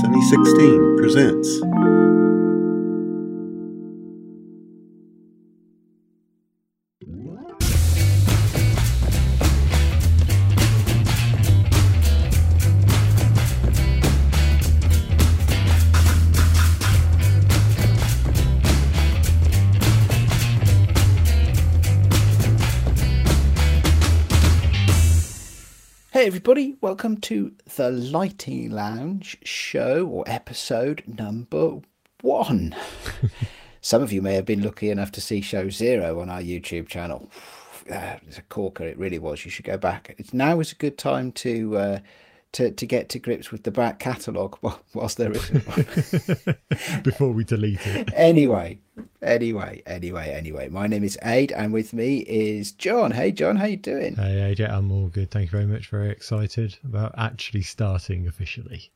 Sunny 16 presents. Everybody, welcome to the Lighting Lounge show or episode number one. Some of you may have been lucky enough to see show zero on our YouTube channel. Uh, it's a corker, it really was. You should go back. It's now is a good time to uh, to to get to grips with the back catalogue whilst there is before we delete it. anyway, anyway, anyway, anyway. My name is Ade, and with me is John. Hey, John, how you doing? Hey, AJ, I'm all good. Thank you very much. Very excited about actually starting officially.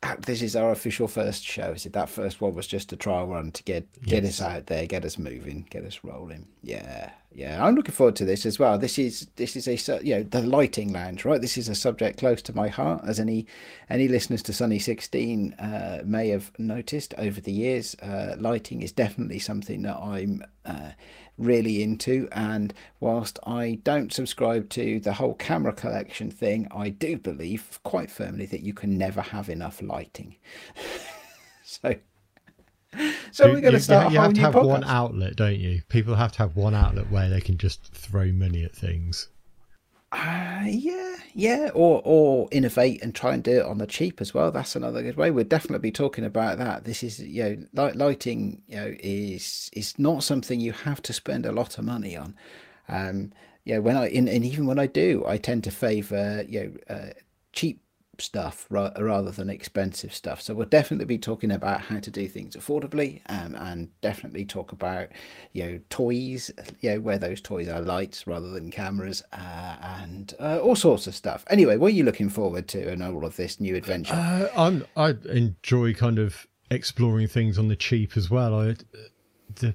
Uh, this is our official first show. Is it that first one was just a trial run to get get Yes. us out there, get us moving, get us rolling. Yeah, yeah. I'm looking forward to this as well. This is this is a you know the lighting lounge, right? This is a subject close to my heart, as any any listeners to Sunny 16 uh, may have noticed over the years. Uh, lighting is definitely something that I'm uh, really into, and whilst I don't subscribe to the whole camera collection thing, I do believe quite firmly that you can never have enough lighting. so. So You- we're going to start You a whole have to have podcast. one outlet, don't you? People have to have one outlet where they can just throw money at things. Uh, yeah, yeah, or or innovate and try and do it on the cheap as well. That's another good way. We'll definitely be talking about that. This is you know, light, lighting, you know, is is not something you have to spend a lot of money on. Um, yeah, when I and, and even when I do, I tend to favour you know uh, cheap stuff ra- rather than expensive stuff. So we'll definitely be talking about how to do things affordably, um, and definitely talk about you know toys, you know where those toys are lights rather than cameras, uh, and uh, all sorts of stuff. Anyway, what are you looking forward to in all of this new adventure? Uh, I'm I enjoy kind of exploring things on the cheap as well. I the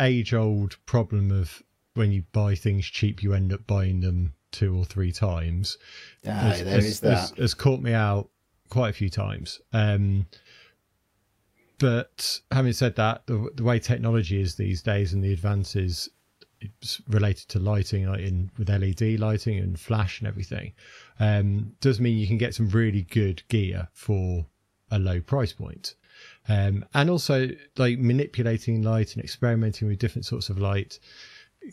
age old problem of when you buy things cheap, you end up buying them two or three times. Ah, has, there has- is that. has- has caught me out quite a few times. Um, but having said that, the, the way technology is these days and the advances related to lighting, like in with LED lighting and flash and everything, um, does mean you can get some really good gear for a low price point. Um, and also, like manipulating light and experimenting with different sorts of light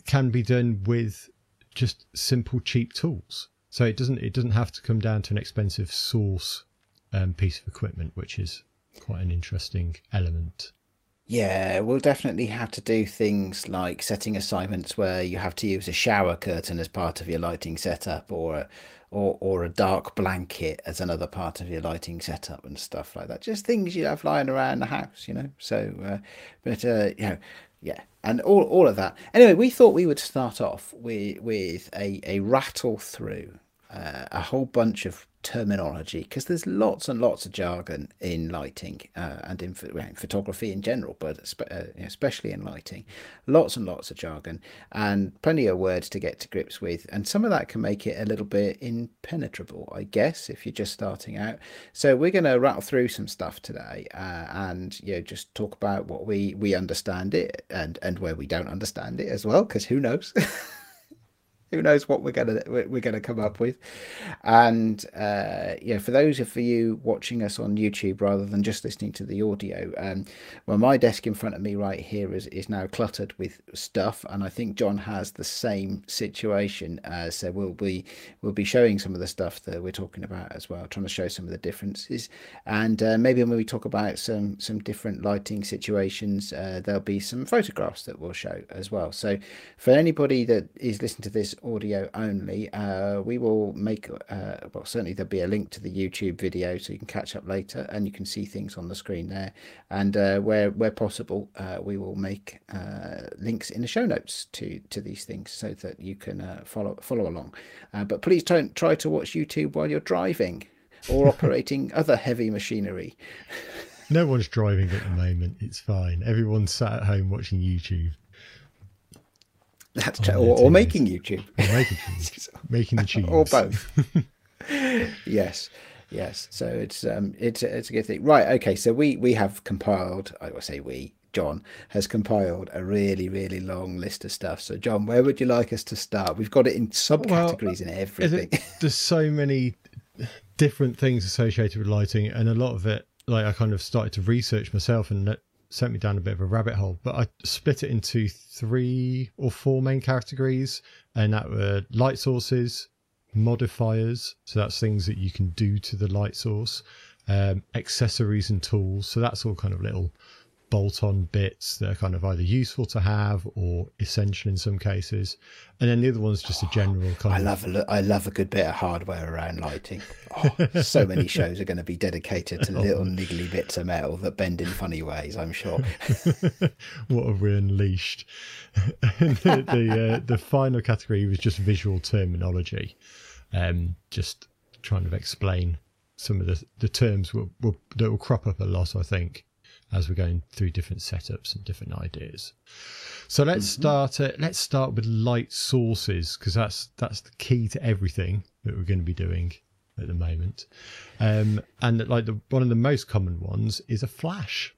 can be done with just simple, cheap tools. So it doesn't it doesn't have to come down to an expensive source um, piece of equipment, which is quite an interesting element. Yeah, we'll definitely have to do things like setting assignments where you have to use a shower curtain as part of your lighting setup, or a, or or a dark blanket as another part of your lighting setup and stuff like that. Just things you have lying around the house, you know. So, uh, but uh, you know, yeah, and all all of that. Anyway, we thought we would start off with with a a rattle through uh, a whole bunch of terminology because there's lots and lots of jargon in lighting uh, and in, well, in photography in general, but uh, especially in lighting. Lots and lots of jargon and plenty of words to get to grips with, and some of that can make it a little bit impenetrable, I guess, if you're just starting out. So we're going to rattle through some stuff today uh, and you know just talk about what we we understand it and and where we don't understand it as well, because who knows. who knows what we're gonna we're gonna come up with. And uh yeah for those of you watching us on youtube rather than just listening to the audio um well my desk in front of me right here is is now cluttered with stuff and i think john has the same situation uh so we'll be we'll be showing some of the stuff that we're talking about as well trying to show some of the differences. And uh, maybe when we talk about some some different lighting situations uh, there'll be some photographs that we'll show as well. So for anybody that is listening to this audio only uh, we will make uh, well certainly there'll be a link to the youtube video so you can catch up later and you can see things on the screen there and uh, where where possible uh, we will make uh, links in the show notes to to these things so that you can uh, follow follow along uh, but please don't try to watch youtube while you're driving or operating other heavy machinery No one's driving at the moment. It's fine. Everyone's sat at home watching YouTube that's true or, or making youtube or making making the cheese. or both yes Yes, so it's um it's it's a good thing, right? Okay, so we we have compiled. I will say we. John has compiled a really really long list of stuff. So John, where would you like us to start? We've got it in subcategories well, in everything. It, there's so many different things associated with lighting, and a lot of it, like I kind of started to research myself, and sent me down a bit of a rabbit hole. But I split it into three or four main categories, and that were light sources, modifiers, so that's things that you can do to the light source, um, accessories and tools. So that's all kind of little bolt on bits that are kind of either useful to have or essential in some cases. And then the other one's just a general kind I of. love a, I love a good bit of hardware around lighting. Oh, so many shows are going to be dedicated to little niggly bits of metal that bend in funny ways, I'm sure. what have we unleashed? the the, uh, the final category was just visual terminology. Um, just trying to explain some of the, the terms will, will, that will crop up a lot, I think as we're going through different setups and different ideas. So let's mm-hmm. start. Uh, let's start with light sources because that's that's the key to everything that we're going to be doing at the moment. Um, and like the one of the most common ones is a flash.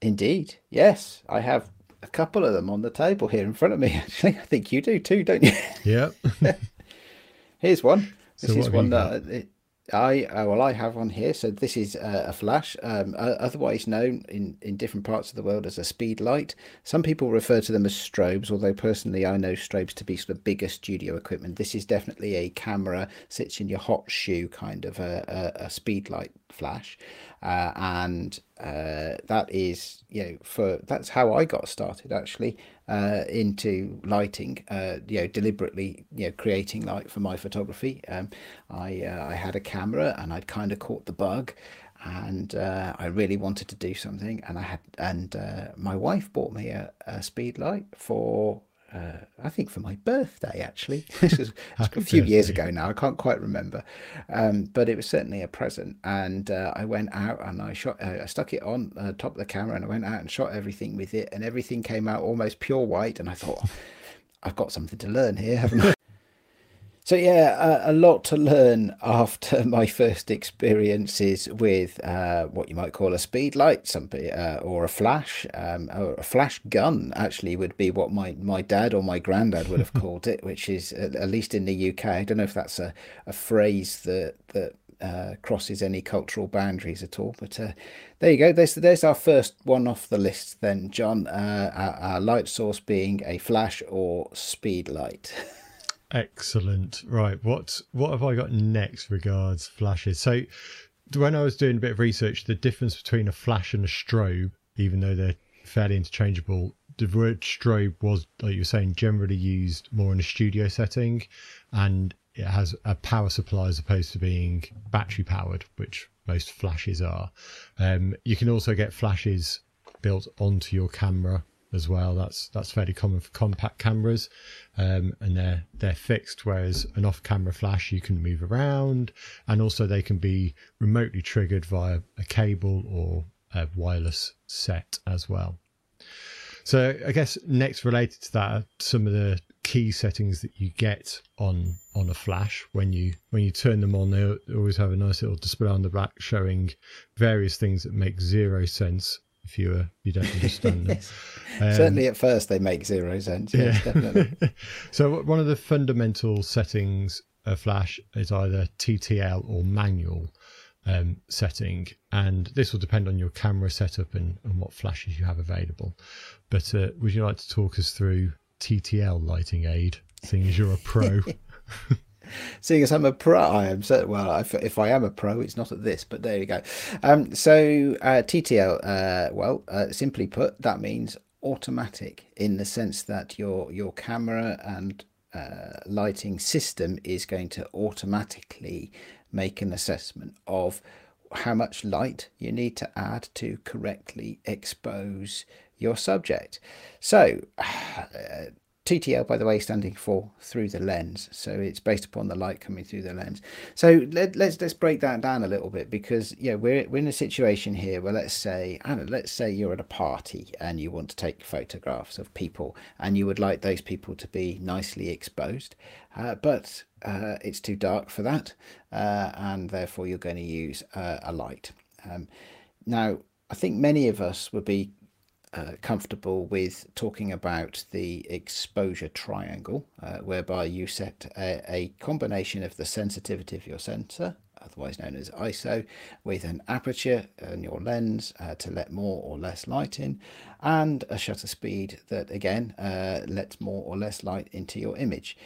Indeed, yes, I have a couple of them on the table here in front of me. Actually, I think you do too, don't you? Yeah. Here's one. This so is one that it, I uh, well, I have one here. So this is uh, a flash, um, uh, otherwise known in, in different parts of the world as a speed light. Some people refer to them as strobes, although personally I know strobes to be sort of bigger studio equipment. This is definitely a camera sits in your hot shoe kind of a, a, a speed light flash uh, and uh, that is you know for that's how I got started actually uh, into lighting uh, you know deliberately you know creating light for my photography. Um, I uh, I had a camera and I'd kind of caught the bug and uh, I really wanted to do something and I had and my wife bought me a, a speed light for uh, I think for my birthday actually. this was a few birthday. years ago now. I can't quite remember, um, but it was certainly a present. And uh, I went out and I shot. Uh, I stuck it on uh, top of the camera and I went out and shot everything with it, and everything came out almost pure white. And I thought, I've got something to learn here, haven't I? So yeah, a, a, lot to learn after my first experiences with uh, what you might call a speed light, something uh, or a flash, um, or a flash gun. Actually, would be what my, my dad or my granddad would have called it, which is at least in the UK. I don't know if that's a, a phrase that that uh, crosses any cultural boundaries at all. But uh, there you go. There's there's our first one off the list. Then, John, uh, our, our light source being a flash or speed light. Excellent. Right. What what have I got next regards flashes? So when I was doing a bit of research, the difference between a flash and a strobe, even though they're fairly interchangeable, the word strobe was, like you were saying, generally used more in a studio setting, and it has a power supply as opposed to being battery powered, which most flashes are. Um, you can also get flashes built onto your camera as well. That's that's fairly common for compact cameras, um, and they're they're fixed. Whereas an off-camera flash you can move around, and also they can be remotely triggered via a cable or a wireless set as well. So I guess next related to that some of the key settings that you get on on a flash when you when you turn them on. They always have a nice little display on the back showing various things that make zero sense if you uh, you don't understand them. yes. um, Certainly, at first they make zero sense. Yes, yeah. definitely. so one of the fundamental settings of Flash is either TTL or manual um, setting, and this will depend on your camera setup and, and what flashes you have available. But uh, would you like to talk us through TTL lighting Ade, seeing as you're a pro? seeing as I'm a pro, I am so well. If, if I am a pro, it's not at this, but there you go. Um, so uh, TTL, uh, well, uh, simply put, that means automatic in the sense that your your camera and uh, lighting system is going to automatically make an assessment of how much light you need to add to correctly expose your subject. So, uh, TTL, by the way, standing for through the lens. So it's based upon the light coming through the lens. So let, us let's, let's break that down a little bit because yeah, we're we're in a situation here where let's say I let's say you're at a party and you want to take photographs of people and you would like those people to be nicely exposed, uh, but uh, it's too dark for that, uh, and therefore you're going to use uh, a light. Um, now, I think many of us would be uh, comfortable with talking about the exposure triangle, uh, whereby you set a, a, combination of the sensitivity of your sensor, otherwise known as ISO, with an aperture in your lens uh, to let more or less light in, and a shutter speed that again uh, lets more or less light into your image.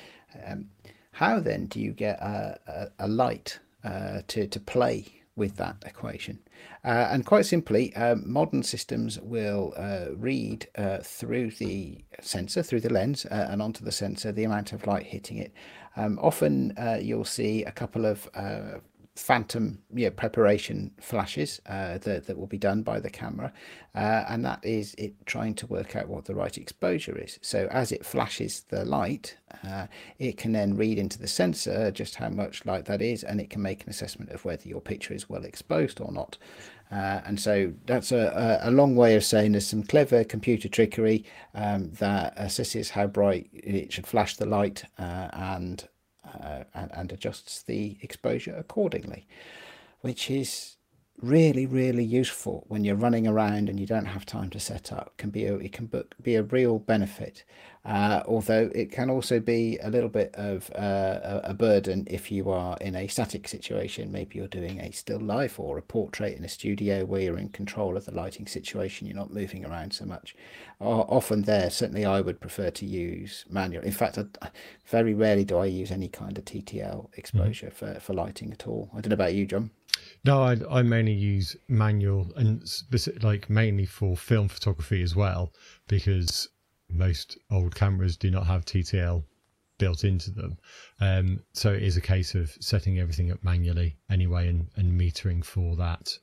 Um, how then do you get a, a, a light uh, to, to play with that equation. Uh, and quite simply, um, modern systems will uh, read uh, through the sensor, through the lens, uh, and onto the sensor the amount of light hitting it. Um, often uh, you'll see a couple of uh, phantom you know, preparation flashes uh, that, that will be done by the camera. Uh, and that is it trying to work out what the right exposure is. So as it flashes the light uh, it can then read into the sensor just how much light that is and it can make an assessment of whether your picture is well exposed or not. Uh, and so that's a, a long way of saying there's some clever computer trickery um, that assesses how bright it should flash the light uh, and uh, and, and adjusts the exposure accordingly, which is really really useful when you're running around and you don't have time to set up. Can be a, it can be a real benefit. Uh, although it can also be a little bit of uh, a burden if you are in a static situation. Maybe you're doing a still life or a portrait in a studio where you're in control of the lighting situation. You're not moving around so much. Often there certainly I would prefer to use manual. In fact I, very rarely do I use any kind of TTL exposure mm -hmm. for, for lighting at all. I don't know about you John no, I, I mainly use manual and specific, like mainly for film photography as well, because most old cameras do not have TTL built into them. Um, so it is a case of setting everything up manually anyway and, and metering for that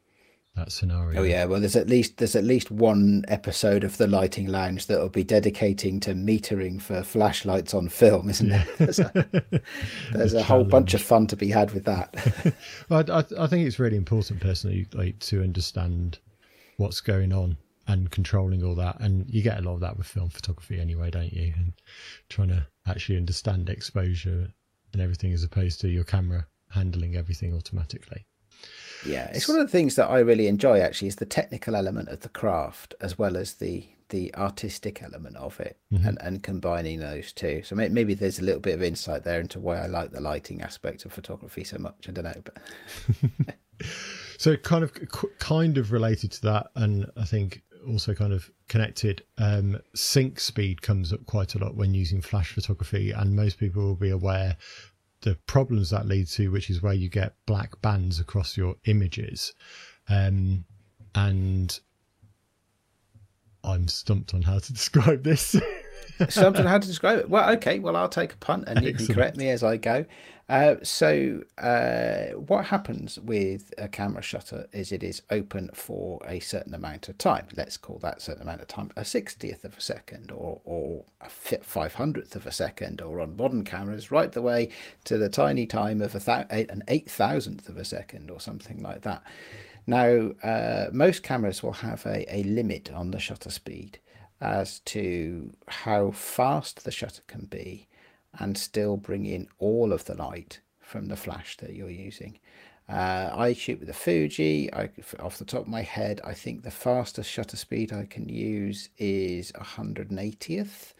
that scenario. Oh yeah, well there's at least there's at least one episode of the Lighting Lounge that will be dedicating to metering for flashlights on film, isn't yeah. there? There's a, there's a whole bunch of fun to be had with that. well, I, I think it's really important personally, like to understand what's going on and controlling all that. And you get a lot of that with film photography anyway, don't you? And trying to actually understand exposure and everything as opposed to your camera handling everything automatically. Yeah, it's one of the things that I really enjoy actually is the technical element of the craft as well as the the artistic element of it mm-hmm. and, and combining those two. So maybe there's a little bit of insight there into why I like the lighting aspect of photography so much. I don't know, but so kind of kind of related to that, and I think also kind of connected. Um, sync speed comes up quite a lot when using flash photography, and most people will be aware the problems that lead to, which is where you get black bands across your images. Um, and I'm stumped on how to describe this. On how to describe it. Well, okay. Well, I'll take a punt, and you can correct me as I go. Uh, so, uh, what happens with a camera shutter is it is open for a certain amount of time. Let's call that certain amount of time a sixtieth of a second, or or a five hundredth of a second, or on modern cameras, right the way to the tiny time of a th- an eight thousandth of a second, or something like that. Now, uh, most cameras will have a, a limit on the shutter speed as to how fast the shutter can be and still bring in all of the light from the flash that you're using. Uh, I shoot with a Fuji. I, off the top of my head, I think the fastest shutter speed I can use is 180th.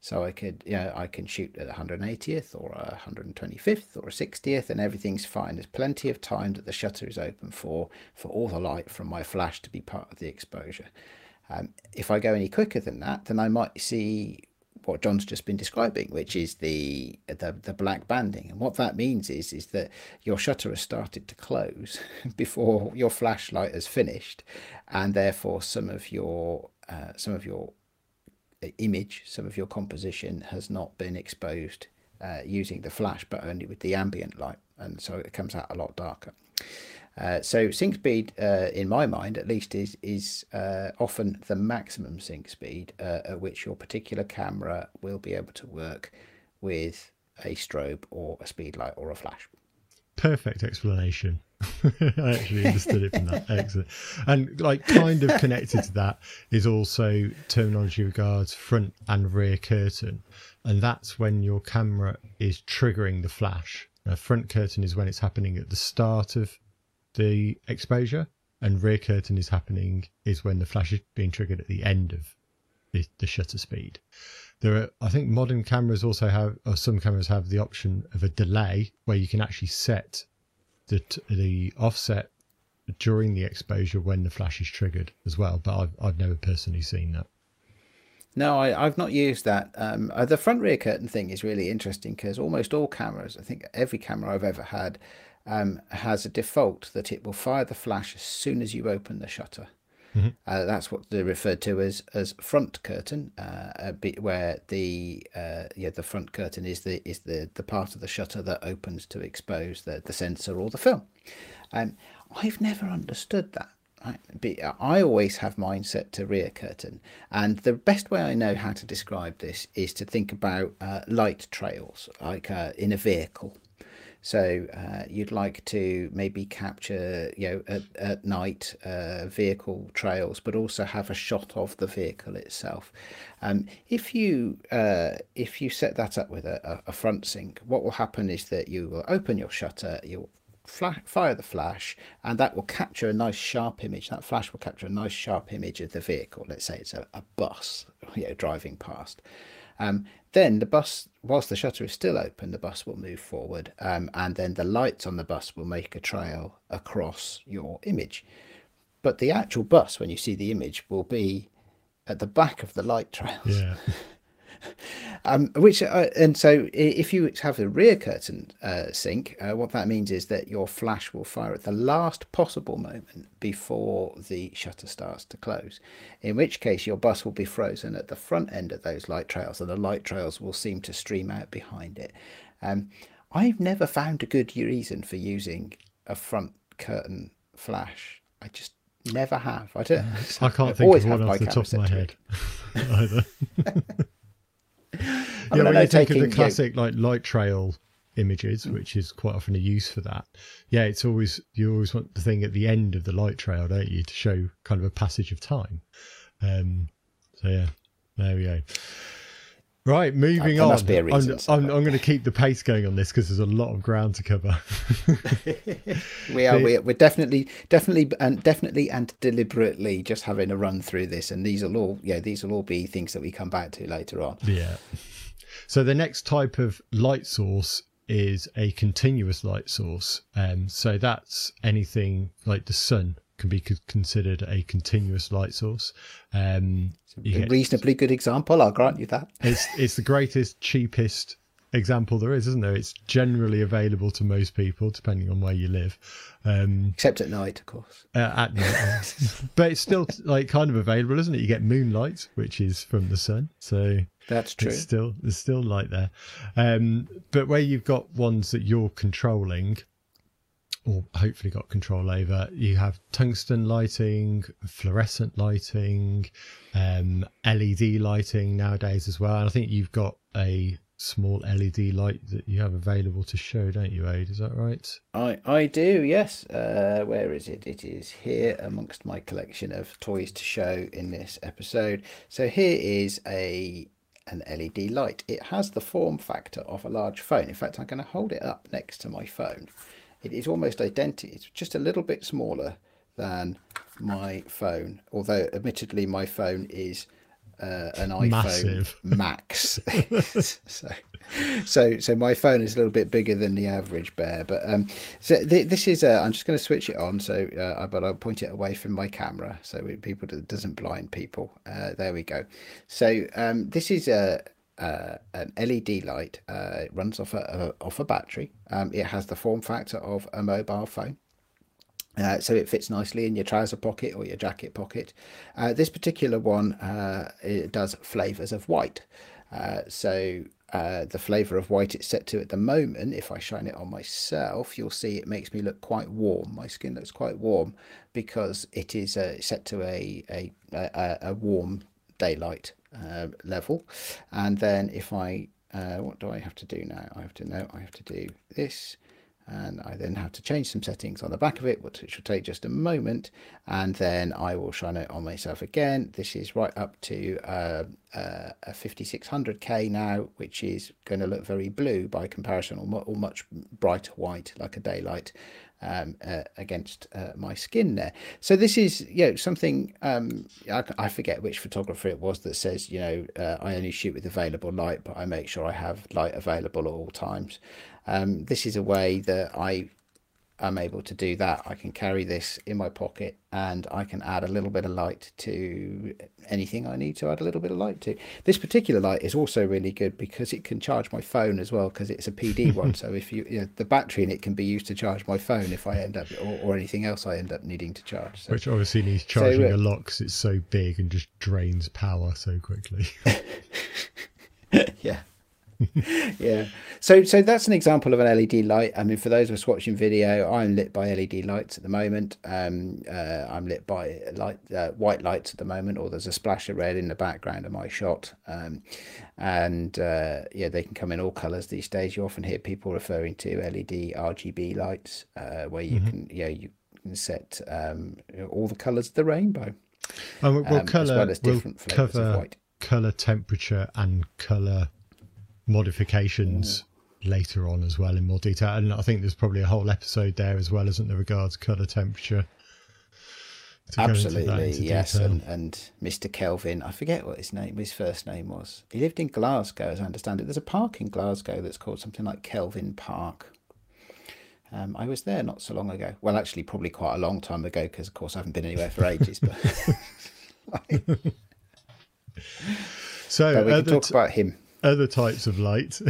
So I could, you know, I can shoot at 180th or a 125th or a 60th, and everything's fine. There's plenty of time that the shutter is open for for all the light from my flash to be part of the exposure. Um, if I go any quicker than that, then I might see what John's just been describing, which is the, the the black banding. And what that means is is that your shutter has started to close before your flashlight has finished, and therefore some of your uh, some of your image, some of your composition has not been exposed uh, using the flash, but only with the ambient light, and so it comes out a lot darker. Uh, so sync speed, uh, in my mind at least, is is uh, often the maximum sync speed uh, at which your particular camera will be able to work with a strobe or a speed light or a flash. Perfect explanation. I actually understood it from that. Excellent. And like kind of connected to that is also terminology regards front and rear curtain. And that's when your camera is triggering the flash. A front curtain is when it's happening at the start of the exposure, and rear curtain is happening is when the flash is being triggered at the end of the, the shutter speed. There are, I think, modern cameras also have, or some cameras have the option of a delay where you can actually set the the offset during the exposure when the flash is triggered as well. But I've I've never personally seen that. No, I, have not used that. Um, uh, the front rear curtain thing is really interesting because almost all cameras, I think every camera I've ever had, um, has a default that it will fire the flash as soon as you open the shutter. Mm-hmm. Uh, that's what they're referred to as as front curtain, uh, where the uh, yeah the front curtain is the is the the part of the shutter that opens to expose the the sensor or the film. Um, I've never understood that. I always have mine set to rear curtain, and the best way I know how to describe this is to think about uh, light trails, like uh, in a vehicle. So uh, you'd like to maybe capture, you know, at, at night uh, vehicle trails, but also have a shot of the vehicle itself. Um, if you uh, if you set that up with a, a front sync, what will happen is that you will open your shutter, you'll flash, fire the flash, and that will capture a nice sharp image. That flash will capture a nice sharp image of the vehicle. Let's say it's a, a bus, you know, driving past. Um, then the bus, whilst the shutter is still open, the bus will move forward, um, and then the lights on the bus will make a trail across your image. But the actual bus, when you see the image, will be at the back of the light trails. Yeah. um, which uh, and so if you have a rear curtain uh, sync, uh, what that means is that your flash will fire at the last possible moment before the shutter starts to close. In which case, your bus will be frozen at the front end of those light trails, and the light trails will seem to stream out behind it. Um, I've never found a good reason for using a front curtain flash. I just never have. I don't. I can't think of one off the top of my head either. yeah, when you think of the classic you... like light trail images, which is quite often a use for that. Yeah, it's always you always want the thing at the end of the light trail, don't you, to show kind of a passage of time. Um, so yeah, there we go. Right, moving on. Reason, I'm, I'm, I'm, going to keep the pace going on this because there's a lot of ground to cover. we are. We're, we're definitely, definitely, and definitely, and deliberately just having a run through this, and these will all, yeah, these will all be things that we come back to later on. Yeah. So the next type of light source is a continuous light source. Um, so that's anything like the sun can be considered a continuous light source. Um, a reasonably good example, I'll grant you that. It's it's the greatest, cheapest example there is, isn't there? It's generally available to most people, depending on where you live. Um, Except at night, of course. Uh, at night, but it's still like kind of available, isn't it? You get moonlight, which is from the sun, so that's true. still there's still light there, um, but where you've got ones that you're controlling, or hopefully got control over. You have tungsten lighting, fluorescent lighting, um, LED lighting nowadays as well. And I think you've got a small LED light that you have available to show, don't you, Ade? Is that right? I, I do, yes. Uh, where is it? It is here amongst my collection of toys to show in this episode. So here is a an LED light. It has the form factor of a large phone. In fact, I'm going to hold it up next to my phone it is almost identical. It's just a little bit smaller than my phone, although admittedly my phone is uh, an iPhone Massive. Max. so, so, so my phone is a little bit bigger than the average bear. But um, so th- this is. Uh, I'm just going to switch it on. So, uh, but I'll point it away from my camera so people doesn't blind people. Uh, there we go. So um, this is a uh, an LED light. Uh, it runs off a, a off a battery. Um, it has the form factor of a mobile phone. Uh, so it fits nicely in your trouser pocket or your jacket pocket. Uh, this particular one uh, it does flavors of white. Uh, so the flavor of white it's set to at the moment, if I shine it on myself, you'll see it makes me look quite warm. My skin looks quite warm because it is set to a, a, a, a warm daylight uh, level. And then if I, uh, what do I have to do now? I have to know, I have to do this. and I then have to change some settings on the back of it, which will take just a moment, and then I will shine it on myself again. This is right up to uh, uh, a 5600K now, which is going to look very blue by comparison, or much brighter white, like a daylight um, uh, against uh, my skin there. So this is, you know, something um, I, I, forget which photographer it was that says, you know, uh, I only shoot with available light, but I make sure I have light available at all times. Um, this is a way that I am able to do that. I can carry this in my pocket and I can add a little bit of light to anything I need to add a little bit of light to. This particular light is also really good because it can charge my phone as well because it's a PD one. So if you, you know, the battery in it can be used to charge my phone if I end up or, or anything else I end up needing to charge. So, Which obviously needs charging so, uh, a lot because it's so big and just drains power so quickly. yeah. yeah. So so that's an example of an LED light. I mean, for those of us watching video, I'm lit by LED lights at the moment. Um, uh, I'm lit by light uh, white lights at the moment, or there's a splash of red in the background of my shot. Um, and uh, yeah, they can come in all colours these days. You often hear people referring to LED RGB lights, uh, where you mm-hmm. can yeah you can set um, all the colours of the rainbow. Um, well, colour well we'll cover colour temperature and colour modifications mm. later on as well in more detail. And I think there's probably a whole episode there as well, isn't there, regards colour temperature. Absolutely, yes. And, and Mr. Kelvin, I forget what his name, his first name was. He lived in Glasgow, as I understand it. There's a park in Glasgow that's called something like Kelvin Park. Um, I was there not so long ago. Well, actually, probably quite a long time ago, because of course I haven't been anywhere for ages. But so but we can talk t- about him. Other types of light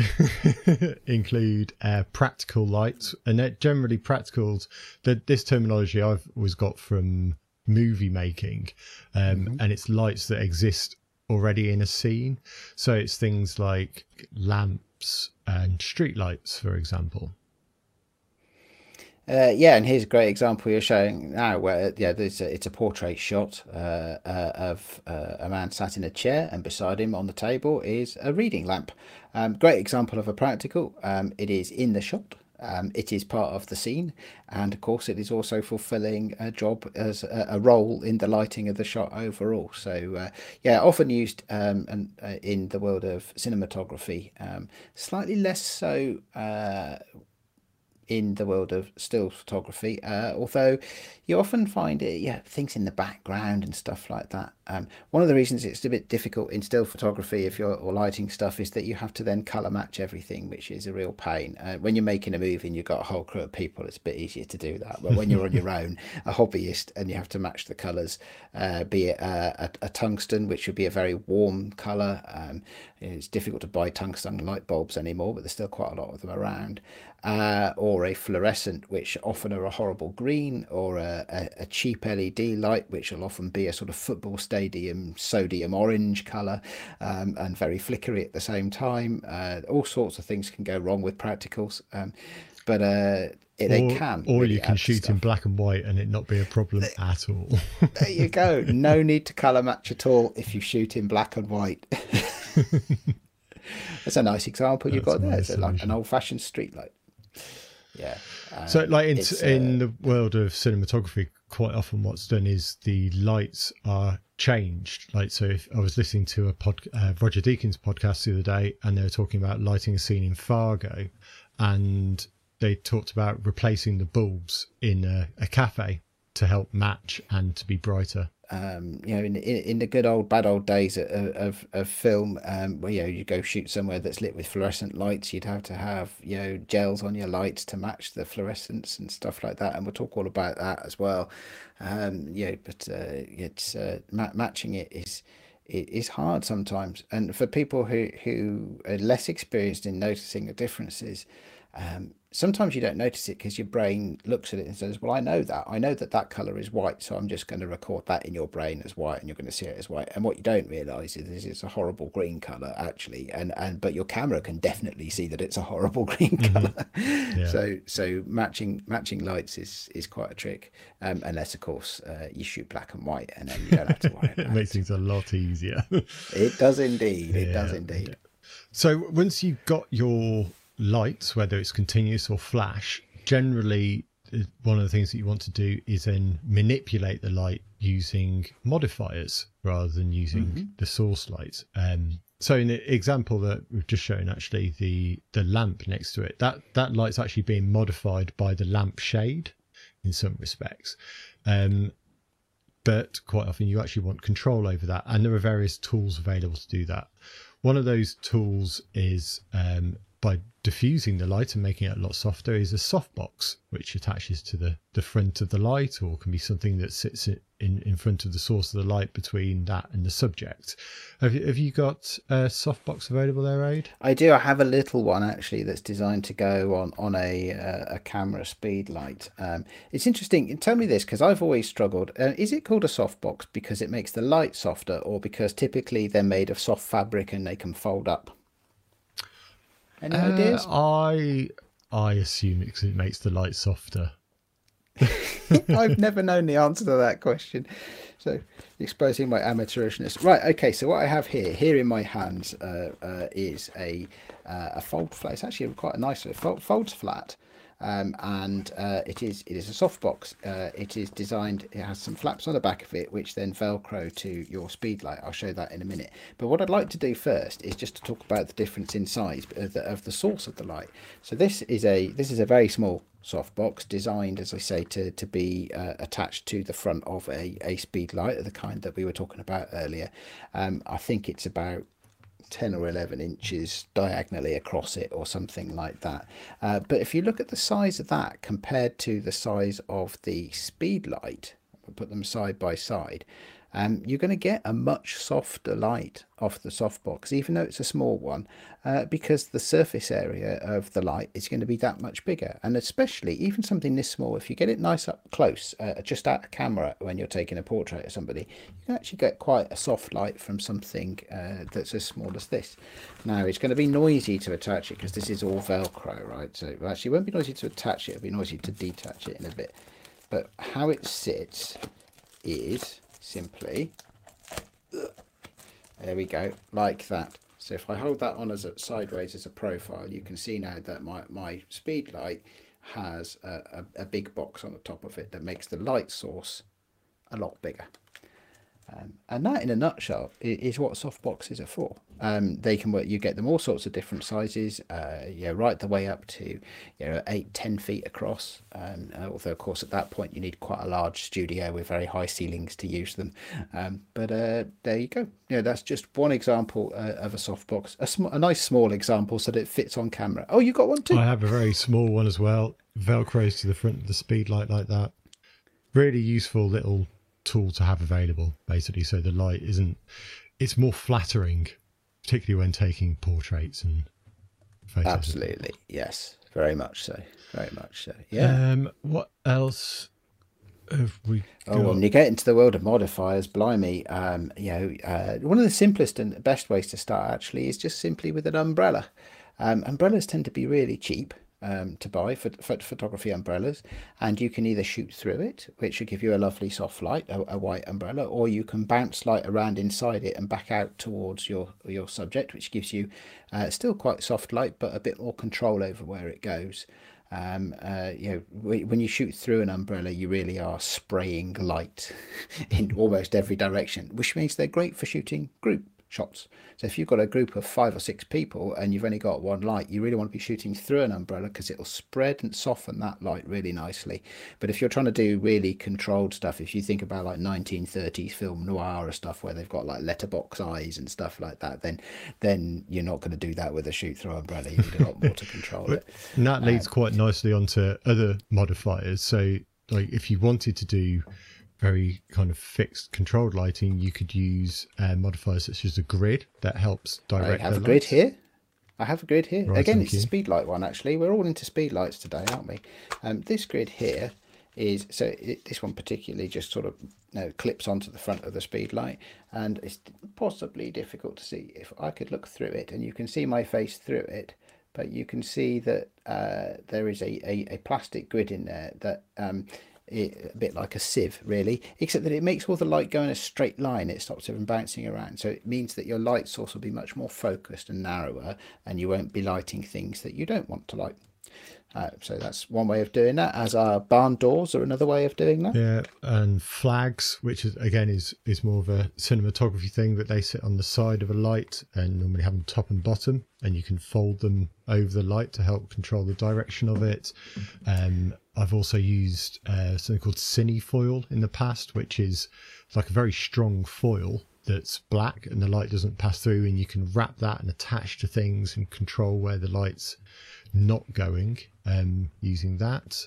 include uh, practical lights, and they're generally practicals. That this terminology I've always got from movie making, um, mm-hmm. and it's lights that exist already in a scene. So it's things like lamps and street lights, for example. Uh, yeah, and here's a great example you're showing now, where yeah, there's a, it's a portrait shot uh, uh, of uh, a man sat in a chair, and beside him on the table is a reading lamp. Um, great example of a practical. Um, it is in the shot. Um, it is part of the scene, and of course, it is also fulfilling a job as a, a role in the lighting of the shot overall. So, uh, yeah, often used um, and uh, in the world of cinematography. Um, slightly less so in the world of still photography, uh, although you often find it, yeah, things in the background and stuff like that. Um, one of the reasons it's a bit difficult in still photography, if you're or lighting stuff, is that you have to then color match everything, which is a real pain. Uh, when you're making a movie and you've got a whole crew of people, it's a bit easier to do that. But when you're on your own, a hobbyist, and you have to match the colors, uh, be it uh, a, a, tungsten, which would be a very warm color. Um, it's difficult to buy tungsten light bulbs anymore, but there's still quite a lot of them around. Uh, or a fluorescent, which often are a horrible green, or a a, cheap LED light, which will often be a sort of football stadium sodium orange colour um, and very flickery at the same time. Uh, all sorts of things can go wrong with practicals. Um, but uh, it, they can. Or really you can shoot in black and white and it not be a problem at all. there you go. No need to colour match at all if you shoot in black and white. That's a nice example you've got there. It's like an old fashioned street light. Yeah. Uh, so, like in, in uh, the world of cinematography, quite often what's done is the lights are changed. Like, so if I was listening to a pod, uh, Roger Deakins podcast the other day, and they were talking about lighting a scene in Fargo, and they talked about replacing the bulbs in a, a cafe to help match and to be brighter um, you know, in, in, the good old bad old days of of, of film, um, where you know you go shoot somewhere that's lit with fluorescent lights, you'd have to have you know gels on your lights to match the fluorescence and stuff like that. And we'll talk all about that as well. Um, yeah, but uh, it's uh, ma- matching it is it is hard sometimes, and for people who who are less experienced in noticing the differences. Um, sometimes you don't notice it because your brain looks at it and says, Well, I know that. I know that that color is white. So I'm just going to record that in your brain as white and you're going to see it as white. And what you don't realize is it's a horrible green color, actually. And, and but your camera can definitely see that it's a horrible green mm-hmm. color. Yeah. So so matching matching lights is is quite a trick. Um, unless, of course, uh, you shoot black and white and then you don't have to worry it makes things a lot easier. it does indeed. It yeah. does indeed. So once you've got your lights, whether it's continuous or flash, generally, uh, one of the things that you want to do is then manipulate the light using modifiers rather than using Mm-hmm. the source light. Um, so in the example that we've just shown, actually the the lamp next to it, that that light's actually being modified by the lamp shade in some respects. Um, but quite often you actually want control over that, and there are various tools available to do that. One of those tools is um, by diffusing the light and making it a lot softer is a softbox, which attaches to the, the front of the light, or can be something that sits in, in front of the source of the light between that and the subject. Have you, have you got a softbox available there, Ade? I do. I have a little one actually that's designed to go on on a uh, a camera speed light. Um, it's interesting. Tell me this because I've always struggled. Uh, is it called a softbox because it makes the light softer, or because typically they're made of soft fabric and they can fold up? Any ideas? Uh, I I assume 'cause it makes the light softer. I've never known the answer to that question. So, exposing my amateurishness. Right. Okay. So what I have here, here in my hands, uh, uh, is a uh, a fold flat. It's actually quite a nice. It fol- folds flat, um, and uh, it is it is a soft box. Uh, it is designed. It has some flaps on the back of it, which then velcro to your speed light. I'll show that in a minute. But what I'd like to do first is just to talk about the difference in size of the, of the source of the light. So this is a this is a very small softbox designed as i say to to be uh, attached to the front of a, a speed light of the kind that we were talking about earlier um, i think it's about 10 or 11 inches diagonally across it or something like that. Uh, but if you look at the size of that compared to the size of the speed light put them side by side um, you're going to get a much softer light off the softbox, even though it's a small one, uh, because the surface area of the light is going to be that much bigger. And especially, even something this small, if you get it nice up close, uh, just at a camera when you're taking a portrait of somebody, you can actually get quite a soft light from something uh, that's as small as this. Now, it's going to be noisy to attach it because this is all Velcro, right? So, actually, won't be noisy to attach it, it'll be noisy to detach it in a bit. But how it sits is simply. There we go like that. So if I hold that on as a sideways as a profile you can see now that my, my speed light has a, a, a big box on the top of it that makes the light source a lot bigger um, and that in a nutshell is, what softboxes are for. Um, they can work you get them all sorts of different sizes uh, yeah right the way up to you know eight ten feet across. Um, uh, although of course at that point you need quite a large studio with very high ceilings to use them. Um, but uh, there you go. Yeah that's just one example uh, of a softbox a, sm- a nice small example so that it fits on camera. Oh you got one too. I have a very small one as well. Velcros to the front of the speed light like that. Really useful little tool to have available, basically, so the light isn't. It's more flattering, particularly when taking portraits and photos. absolutely yes very much so very much so yeah Um, what else have we? Oh, when you get into the world of modifiers, blimey, um, you know, uh, one of the simplest and best ways to start actually is just simply with an umbrella. Um, umbrellas tend to be really cheap um, to buy for, for photography umbrellas, and you can either shoot through it, which will give you a lovely soft light, a, a white umbrella, or you can bounce light around inside it and back out towards your your subject, which gives you uh, still quite soft light, but a bit more control over where it goes. Um, uh, you know, when you shoot through an umbrella, you really are spraying light in almost every direction, which means they're great for shooting group shots. So if you've got a group of five or six people and you've only got one light, you really want to be shooting through an umbrella because it'll spread and soften that light really nicely. But if you're trying to do really controlled stuff, if you think about like 1930s film noir or stuff where they've got like letterbox eyes and stuff like that, then then you're not going to do that with a shoot through umbrella. You need a lot more to control it. And that leads um, quite nicely onto other modifiers. So, like, if you wanted to do very kind of fixed controlled lighting, you could use uh, modifiers such as a grid that helps direct. I have a grid here. I have a grid here. Right, Again, it's a you. speed light one actually. We're all into speed lights today, aren't we? Um, this grid here is so it, this one particularly just sort of you know, clips onto the front of the speed light, and it's possibly difficult to see. If I could look through it, and you can see my face through it, but you can see that uh, there is a, a, a plastic grid in there that um, it, a bit like a sieve really except that it makes all the light go in a straight line. It stops it from bouncing around. So it means that your light source will be much more focused and narrower and you won't be lighting things that you don't want to light Uh, so that's one way of doing that. As our barn doors are another way of doing that. Yeah, and flags, which is again is is more of a cinematography thing, but they sit on the side of a light and normally have them top and bottom, and you can fold them over the light to help control the direction of it. Um, I've also used uh, something called cinefoil in the past, which is like a very strong foil that's black and the light doesn't pass through, and you can wrap that and attach to things and control where the light's not going um, using that.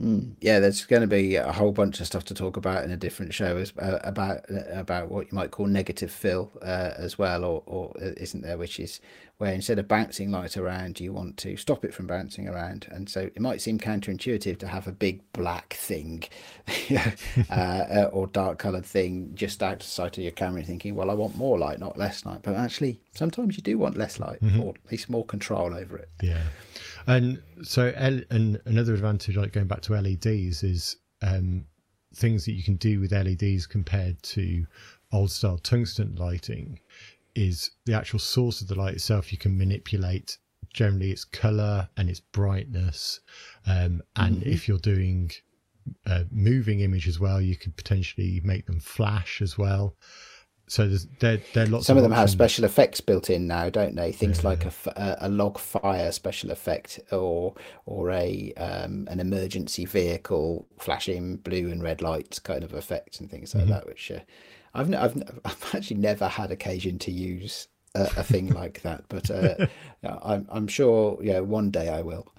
Mm. Yeah, there's going to be a whole bunch of stuff to talk about in a different show as, uh, about uh, about what you might call negative fill uh, as well, or, or uh, isn't there? Which is where instead of bouncing light around, you want to stop it from bouncing around, and so it might seem counterintuitive to have a big black thing uh, uh, or dark coloured thing just out of sight of your camera, thinking, well, I want more light, not less light. But actually, sometimes you do want less light, mm-hmm. or at least more control over it. Yeah. And so, and another advantage, like going back to LEDs, is um, things that you can do with LEDs compared to old style tungsten lighting is the actual source of the light itself. You can manipulate generally its color and its brightness. Um, and mm-hmm. if you're doing a moving image as well, you could potentially make them flash as well so there's there there are lots. Some of, of them options. have special effects built in now, don't they? Things yeah. like a, a log fire special effect, or or a um, an emergency vehicle flashing blue and red lights kind of effect, and things like mm-hmm. that. Which uh, I've I've I've actually never had occasion to use a, a thing like that, but uh, I'm I'm sure yeah one day I will.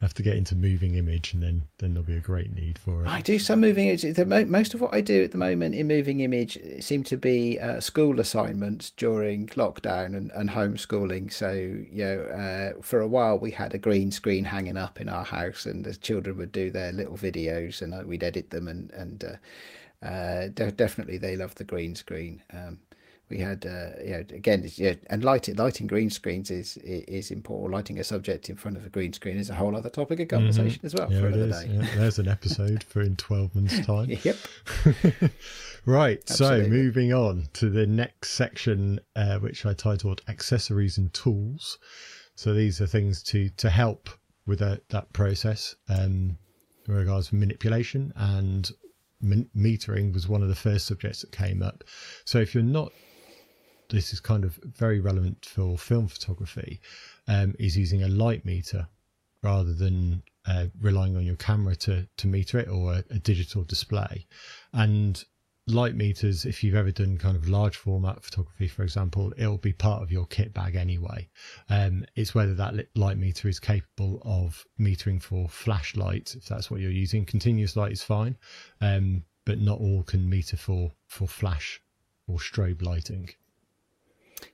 have to get into moving image, and then then there'll be a great need for it. I do some moving image. Most of what I do at the moment in moving image seem to be uh, school assignments during lockdown and, and homeschooling. So you know, uh, for a while we had a green screen hanging up in our house, and the children would do their little videos, and uh, we'd edit them, and and uh, uh, definitely they love the green screen. Um, we had uh, you know again yeah, and lighting lighting green screens is is important lighting a subject in front of a green screen is a whole other topic of conversation mm-hmm. as well yeah, for another day yeah, there's an episode for in 12 months time yep right Absolutely. so moving on to the next section uh, which i titled accessories and tools so these are things to to help with that, that process um, in regards to manipulation and metering was one of the first subjects that came up. So if you're not this is kind of very relevant for film photography, um, is using a light meter rather than uh, relying on your camera to, to meter it or a, a, digital display. And light meters, if you've ever done kind of large format photography, for example, it'll be part of your kit bag anyway. Um, it's whether that light meter is capable of metering for flashlight, if that's what you're using. Continuous light is fine, um, but not all can meter for, for flash or strobe lighting.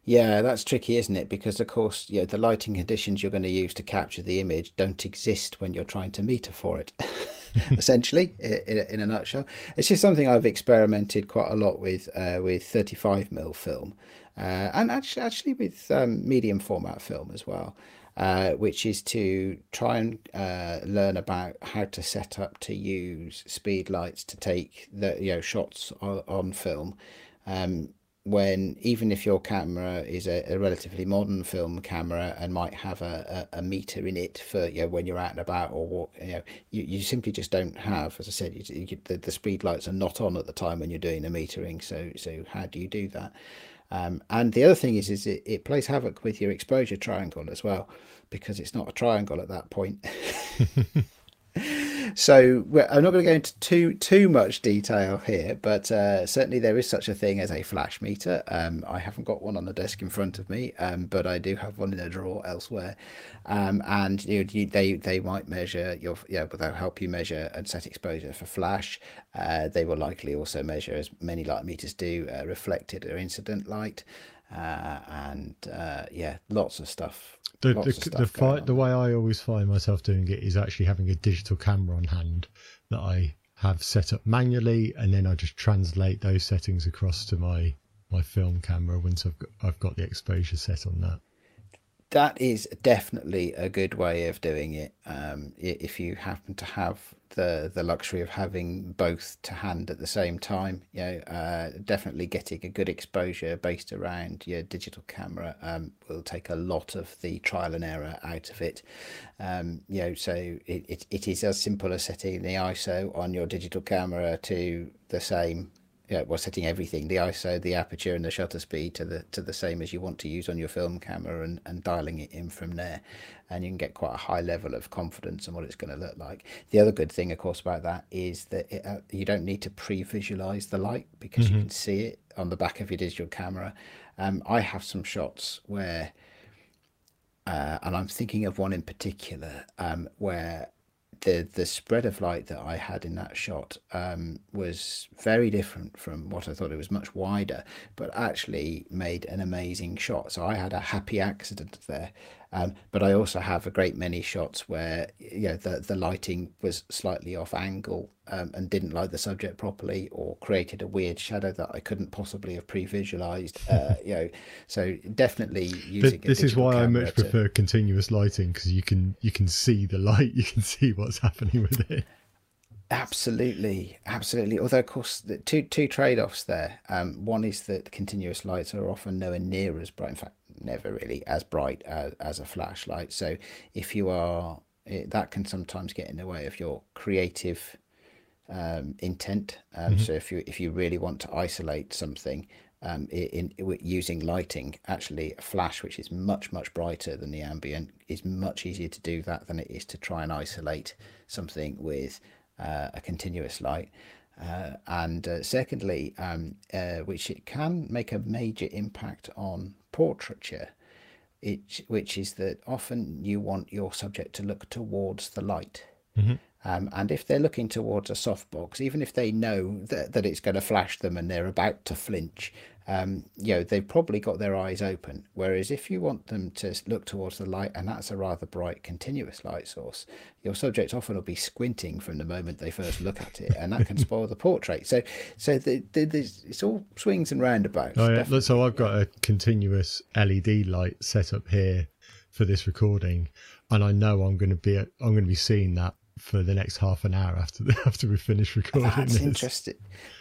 Yeah, that's tricky, isn't it? Because of course, you know, the lighting conditions you're going to use to capture the image don't exist when you're trying to meter for it. essentially, in, in, a nutshell, it's just something I've experimented quite a lot with uh, with 35 mm film, uh, and actually, actually with um, medium format film as well. Uh, which is to try and uh, learn about how to set up to use speed lights to take the you know shots on, on film. Um, when even if your camera is a, a, relatively modern film camera and might have a, a, a, meter in it for you know when you're out and about or what you know you, you simply just don't have as I said you, you, the, the speed lights are not on at the time when you're doing the metering so so how do you do that? Um, and the other thing is is it, it plays havoc with your exposure triangle as well because it's not a triangle at that point so I'm not going to go into too too much detail here, but uh, certainly there is such a thing as a flash meter. Um, I haven't got one on the desk in front of me, um, but I do have one in a drawer elsewhere. Um, and you, you, they they might measure your yeah, but they'll help you measure and set exposure for flash. Uh, they will likely also measure, as many light meters do, uh, reflected or incident light. Uh, and uh, yeah, lots of stuff the the, the, fi- the way I always find myself doing it is actually having a digital camera on hand that I have set up manually, and then I just translate those settings across to my my film camera once I've got, I've got the exposure set on that. that is definitely a good way of doing it. Um, if you happen to have the the luxury of having both to hand at the same time, you know, uh, definitely getting a good exposure based around your digital camera um, will take a lot of the trial and error out of it. Um, you know, so it, it, it is as simple as setting the ISO on your digital camera to the same yeah, well, setting everything, the ISO, the aperture, and the shutter speed to the to the same as you want to use on your film camera, and and dialing it in from there, and you can get quite a high level of confidence in what it's going to look like. The other good thing, of course, about that is that it, uh, you don't need to pre-visualize the light because mm-hmm. you can see it on the back of your digital camera. Um, I have some shots where. Uh, and I'm thinking of one in particular um, where the the spread of light that I had in that shot um, was very different from what I thought. It was much wider, but actually made an amazing shot. So I had a happy accident there. Um, but I also have a great many shots where you know the the lighting was slightly off angle um, and didn't light the subject properly, or created a weird shadow that I couldn't possibly have pre-visualized. Uh, you know, so definitely using. This, is why I much to... prefer continuous lighting because you can you can see the light, you can see what's happening with it. Absolutely, absolutely. Although, of course, the two two trade offs there. Um, one is that continuous lights are often nowhere near as bright. In fact, never really as bright as, as a flashlight. So if you are, it, that can sometimes get in the way of your creative um, intent. Um, mm-hmm. So if you if you really want to isolate something um, in, in, using lighting, actually a flash which is much much brighter than the ambient is much easier to do that than it is to try and isolate something with uh, a continuous light. Uh, and uh, secondly, um, uh, which it can make a major impact on portraiture, it, which is that often you want your subject to look towards the light. Mm-hmm. Um, and if they're looking towards a softbox, even if they know that, that it's going to flash them and they're about to flinch, um, you know, they've probably got their eyes open. Whereas if you want them to look towards the light, and that's a rather bright continuous light source, your subject often will be squinting from the moment they first look at it, and that can spoil the portrait. So, so the, the, it's all swings and roundabouts. Oh, yeah. So I've got a continuous LED light set up here for this recording, and I know I'm going to be I'm going to be seeing that for the next half an hour after the, after we finish recording. That's this. interesting.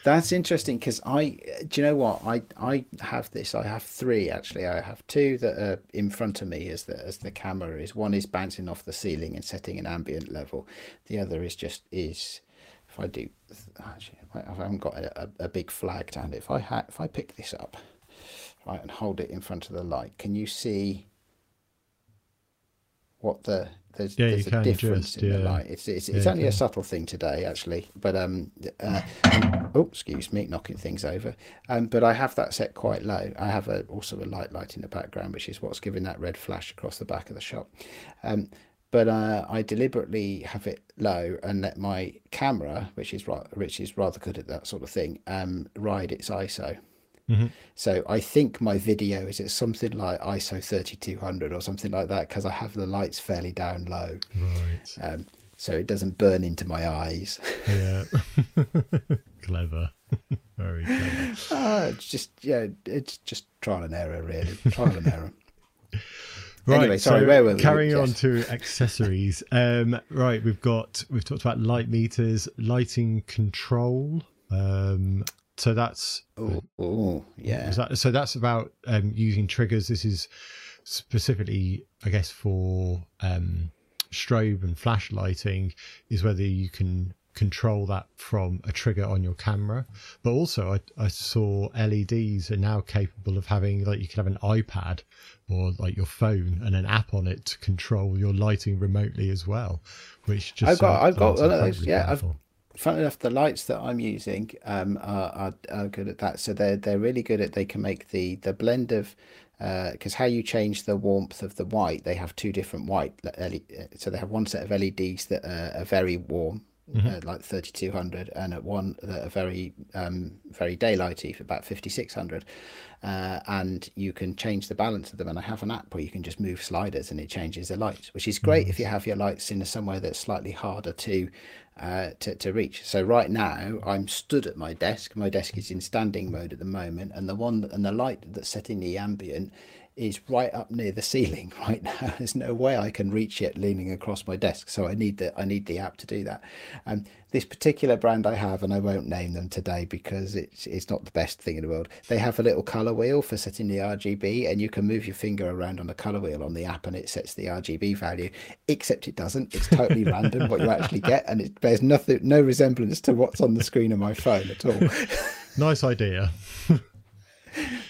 That's interesting because I, do you know what? I I have this. I have three actually. I have two that are in front of me as the as the camera is. One is bouncing off the ceiling and setting an ambient level. The other is just is. If I do, actually, I haven't got a, a, a big flag down. If I ha- if I pick this up, right, and hold it in front of the light, can you see what the there's, yeah, there's a difference just, in yeah. the light. It's it's, it's yeah, only a subtle thing today, actually. But um, uh, oh, excuse me, knocking things over. Um, but I have that set quite low. I have a, also a light light in the background, which is what's giving that red flash across the back of the shop. Um, but uh, I deliberately have it low and let my camera, which is which is rather good at that sort of thing, um, ride its ISO. Mm-hmm. So I think my video is at something like ISO 3200 or something like that because I have the lights fairly down low. Right. Um, so it doesn't burn into my eyes. Yeah. clever. Very clever. Uh, it's just yeah, it's just trial and error really. Trial and error. Right, anyway, sorry, so where were we? Carrying yes. on to accessories. Um, right, we've got we've talked about light meters, lighting control, um, so that's oh, yeah. That, so that's about um, using triggers. This is specifically, I guess, for um, strobe and flash lighting. Is whether you can control that from a trigger on your camera. But also, I, I saw LEDs are now capable of having like you can have an iPad or like your phone and an app on it to control your lighting remotely as well. Which just I've got, I've got one of those. Yeah, I've Funny enough, the lights that I'm using um, are, are, are, good at that. So they're they're really good at they can make the the blend of because uh, how you change the warmth of the white, they have two different white. LED, so they have one set of LEDs that are, are very warm, mm-hmm. uh, like 3200, and at one that are very um, very daylighty for about 5600. Uh, and you can change the balance of them. And I have an app where you can just move sliders and it changes the lights, which is great if you have your lights in somewhere that's slightly harder to uh, to, to reach. So right now I'm stood at my desk. My desk is in standing mode at the moment, and the one and the light that's setting the ambient is right up near the ceiling right now. There's no way I can reach it leaning across my desk. So I need the I need the app to do that. Um, this particular brand I have, and I won't name them today because it's it's not the best thing in the world. They have a little color wheel for setting the RGB, and you can move your finger around on the color wheel on the app, and it sets the RGB value. Except it doesn't. It's totally random what you actually get, and it bears nothing no resemblance to what's on the screen of my phone at all. nice idea.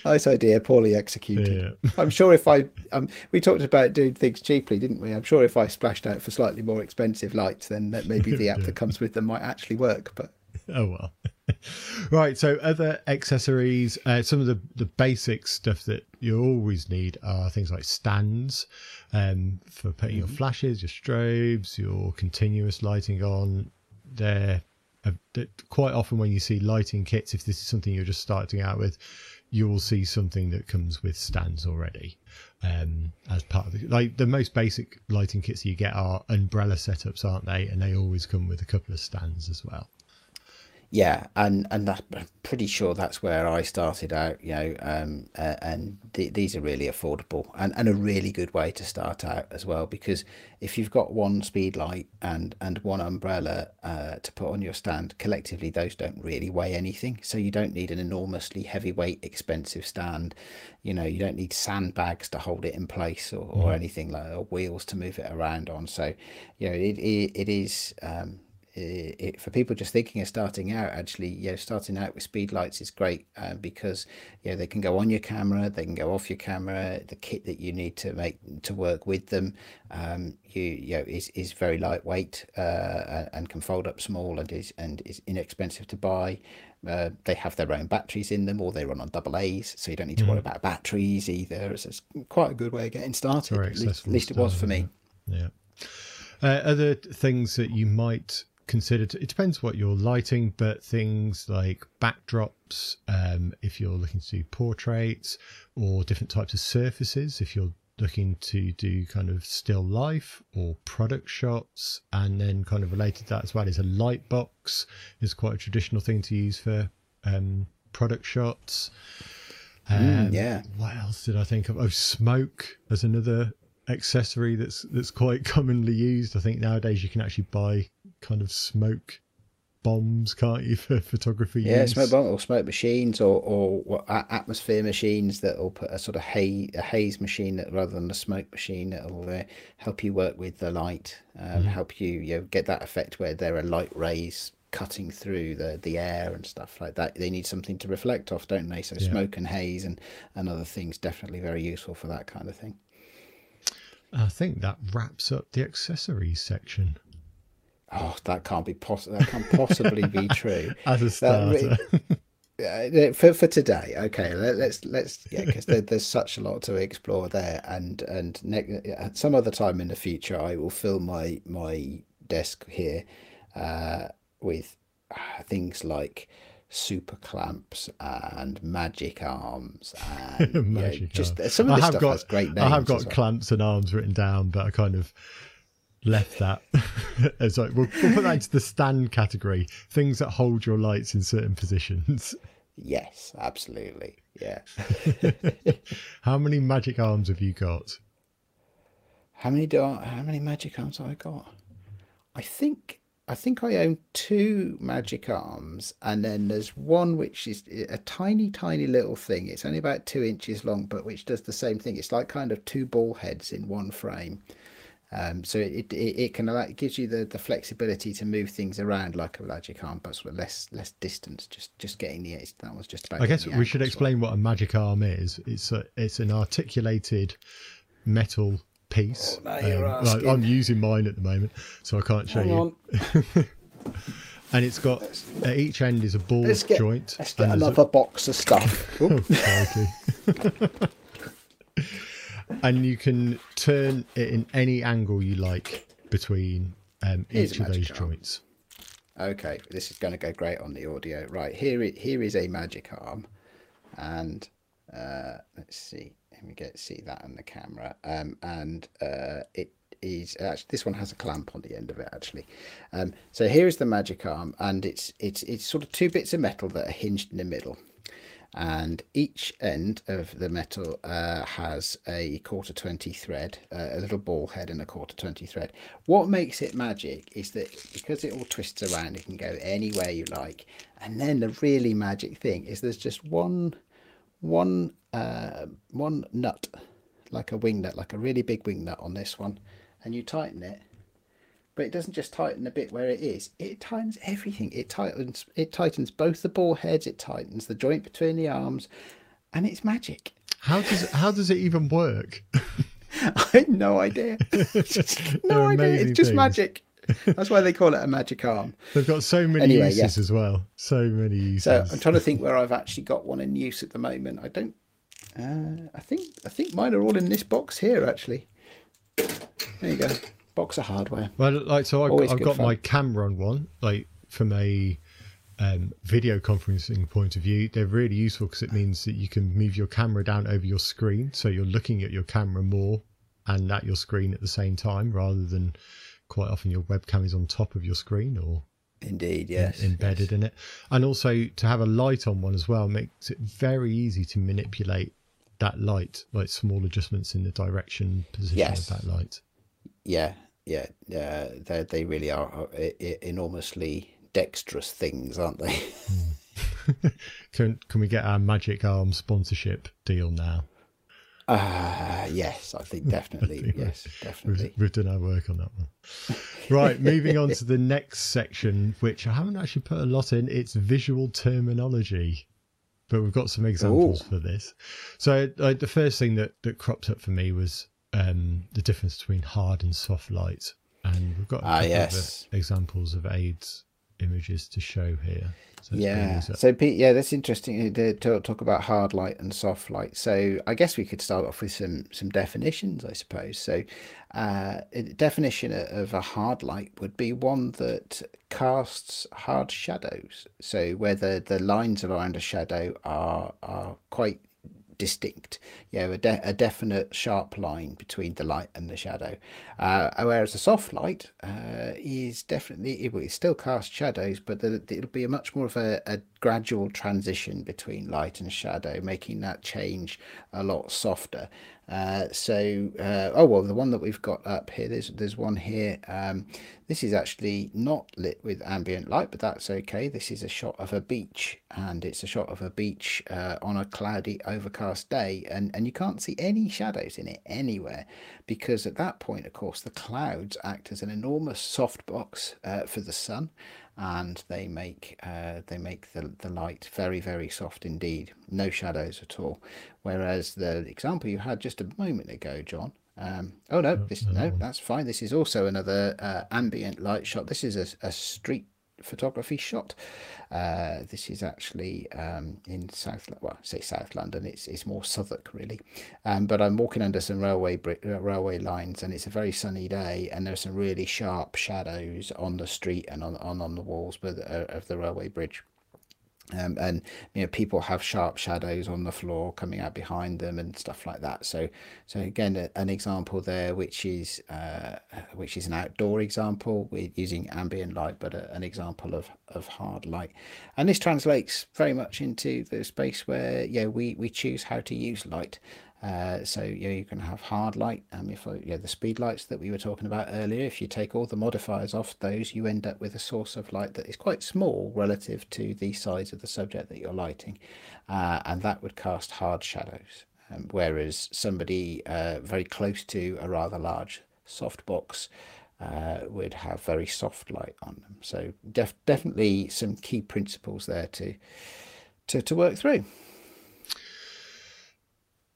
nice idea, poorly executed. Yeah. I'm sure if I, um, we talked about doing things cheaply, didn't we? I'm sure if I splashed out for slightly more expensive lights, then that maybe the app yeah. that comes with them might actually work. But oh well. right. So other accessories, uh, some of the the basic stuff that you always need are things like stands um, for putting mm-hmm. your flashes, your strobes, your continuous lighting on. They're uh, quite often when you see lighting kits, if this is something you're just starting out with, you will see something that comes with stands already um, as part of the like the most basic lighting kits you get are umbrella setups, aren't they? And they always come with a couple of stands as well yeah, and and that, I'm pretty sure that's where I started out. You know, um, uh, and th- these are really affordable and, and a really good way to start out as well. Because if you've got one speed light and and one umbrella uh, to put on your stand, collectively those don't really weigh anything. So you don't need an enormously heavyweight, expensive stand. You know, you don't need sandbags to hold it in place or, or mm. anything like or wheels to move it around on. So, you know, it it, it is. Um, it, for people just thinking of starting out, actually, you know, starting out with speed lights is great uh, because you know they can go on your camera, they can go off your camera. The kit that you need to make to work with them, um, you you know, is is very lightweight uh, and can fold up small and is and is inexpensive to buy. Uh, they have their own batteries in them, or they run on double A's, so you don't need to mm. worry about batteries either. It's, it's, quite a good way of getting started. At least, at least, it was for me. Yeah. Uh, other things that you might considered it depends what you're lighting but things like backdrops um, if you're looking to do portraits or different types of surfaces if you're looking to do kind of still life or product shots. And then kind of related to that as well is a light box is quite a traditional thing to use for um, product shots. Mm, um, yeah. what else did i think of? Oh smoke as another accessory that's that's quite commonly used. I think nowadays you can actually buy kind of smoke bombs, can't you, for photography? Yeah, use? smoke bomb or smoke machines or or atmosphere machines that will put a sort of haze a haze machine that rather than a smoke machine that will uh, help you work with the light, um, mm. help you you know, get that effect where there are light rays cutting through the the air and stuff like that. They need something to reflect off, don't they? So yeah. smoke and haze and and other things definitely very useful for that kind of thing. I think that wraps up the accessories section. Oh, that can't be possible. That can't possibly be true. As a starter. Uh, for for today, okay. Let, us let's, let's yeah, because there, there's such a lot to explore there, and and ne- some other time in the future, I will fill my my desk here uh, with uh, things like super clamps and magic arms and magic know, just arms. some of this stuff got, has great names. I have got well. clamps and arms written down, but I kind of left that. Sorry, we'll, we'll put that into the stand category. Things that hold your lights in certain positions. Yes, absolutely. Yeah. how many magic arms have you got? How many do I, how many magic arms have I got? I think I think I own two magic arms, and then there's one which is a tiny, tiny little thing. It's only about two inches long, but which does the same thing. It's like kind of two ball heads in one frame. Um, so it, it, it can allow, it gives you the, the flexibility to move things around like a magic arm, but with less less distance. Just just getting the edge. that was just about. I guess we should explain what a magic arm is. It's a, it's an articulated metal piece. Oh, um, I'm using mine at the moment, so I can't show Hang you. and it's got at each end is a ball let's get, joint. Let's get another a... box of stuff. oh, and you can turn it in any angle you like between um, each of those arm. joints. Okay, this is going to go great on the audio. Right here, here is a magic arm, and uh, let's see. Let me get see that on the camera. Um, and uh, it is actually this one has a clamp on the end of it actually. Um, so here is the magic arm, and it's it's it's sort of two bits of metal that are hinged in the middle and each end of the metal uh, has a quarter 20 thread, uh, a little ball head and a quarter 20 thread. What makes it magic is that because it all twists around, it can go anywhere you like. And then the really magic thing is there's just one, one, uh, one nut, like a wing nut, like a really big wing nut on this one, and you tighten it but it doesn't just tighten a bit where it is it tightens everything. It tightens it tightens both the ball heads it tightens the joint between the arms and it's magic. How does how does it even work? I had no idea. No idea. It's just things. magic. That's why they call it a magic arm. They've got so many anyway, uses yeah. as well. So many uses. So i'm trying to think where i've actually got one in use at the moment. I don't uh, i think i think mine are all in this box here actually. There you go box of hardware. Well, like so, I've, I've got my camera on one, like from a um, video conferencing point of view. They're really useful because it means that you can move your camera down over your screen, so you're looking at your camera more and at your screen at the same time, rather than quite often your webcam is on top of your screen or Indeed, yes. Embedded yes. in it. And also to have a light on one as well makes it very easy to manipulate that light, like small adjustments in the direction position yes. of that light. Yeah, yeah, uh, they they really are uh, enormously dexterous things, aren't they? can can we get our Magic Arm sponsorship deal now? Uh, yes, I think definitely. I think yes, definitely. We've, we've, done our work on that one. Right, moving on to the next section, which I haven't actually put a lot in. It's visual terminology, but we've got some examples Ooh. for this. So, like, the first thing that that cropped up for me was um, the difference between hard and soft light, and we've got ah, yes. examples of Ade's images to show here. So yeah. So Pete, yeah, that's interesting to talk about hard light and soft light. So I guess we could start off with some some definitions, I suppose. So uh, a definition of a hard light would be one that casts hard shadows. So whether the lines around a shadow are are quite distinct, know, a, de- a definite sharp line between the light and the shadow. Uh, whereas a soft light uh, is definitely, it will still cast shadows, but the, it'll be a much more of a, a gradual transition between light and shadow, making that change a lot softer. Uh, so, uh, oh well, the one that we've got up here, there's there's one here. Um, this is actually not lit with ambient light, but that's okay. This is a shot of a beach, and it's a shot of a beach uh, on a cloudy, overcast day, and and you can't see any shadows in it anywhere, because at that point, of course, the clouds act as an enormous softbox uh, for the sun, and they make uh, they make the, the light very very soft indeed. No shadows at all. Whereas the example you had just a moment ago John um, oh no this no. that's fine. This is also another uh, ambient light shot. This is a, a street photography shot. Uh, this is actually um, in South, well, say South London. It's it's more Southwark really, um, but I'm walking under some railway uh, railway lines, and it's a very sunny day, and there's some really sharp shadows on the street and on on, on the walls uh, of the railway bridge. Um, and you know people have sharp shadows on the floor coming out behind them and stuff like that. So so again an example there which is uh, which is an outdoor example with using ambient light but a, an example of of hard light. And this translates very much into the space where yeah we we choose how to use light uh, so you, you can have hard light, um, if you know, the speed lights that we were talking about earlier. If you take all the modifiers off those, you end up with a source of light that is quite small relative to the size of the subject that you're lighting, uh, and that would cast hard shadows. Um, whereas somebody uh, very close to a rather large softbox uh, would have very soft light on them. So def- definitely some key principles there to to, to work through.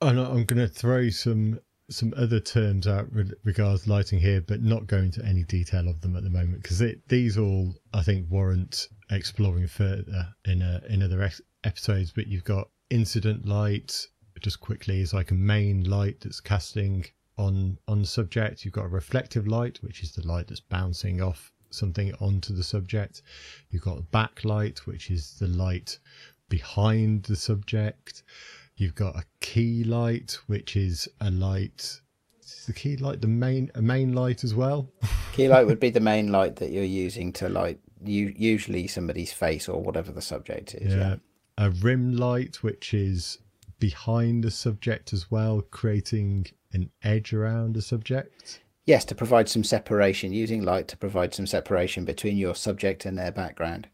I'm going to throw some some other terms out with regards lighting here, but not go into any detail of them at the moment because these all I think warrant exploring further in a, in other ex- episodes. But you've got incident light, just quickly is like a main light that's casting on on subject. You've got a reflective light, which is the light that's bouncing off something onto the subject. You've got backlight, which is the light behind the subject. You've got a key light, which is a light. Is the key light the main a main light as well? key light would be the main light that you're using to light you usually somebody's face or whatever the subject is. Yeah. yeah. a rim light, which is behind the subject as well, creating an edge around the subject. Yes, to provide some separation, using light to provide some separation between your subject and their background.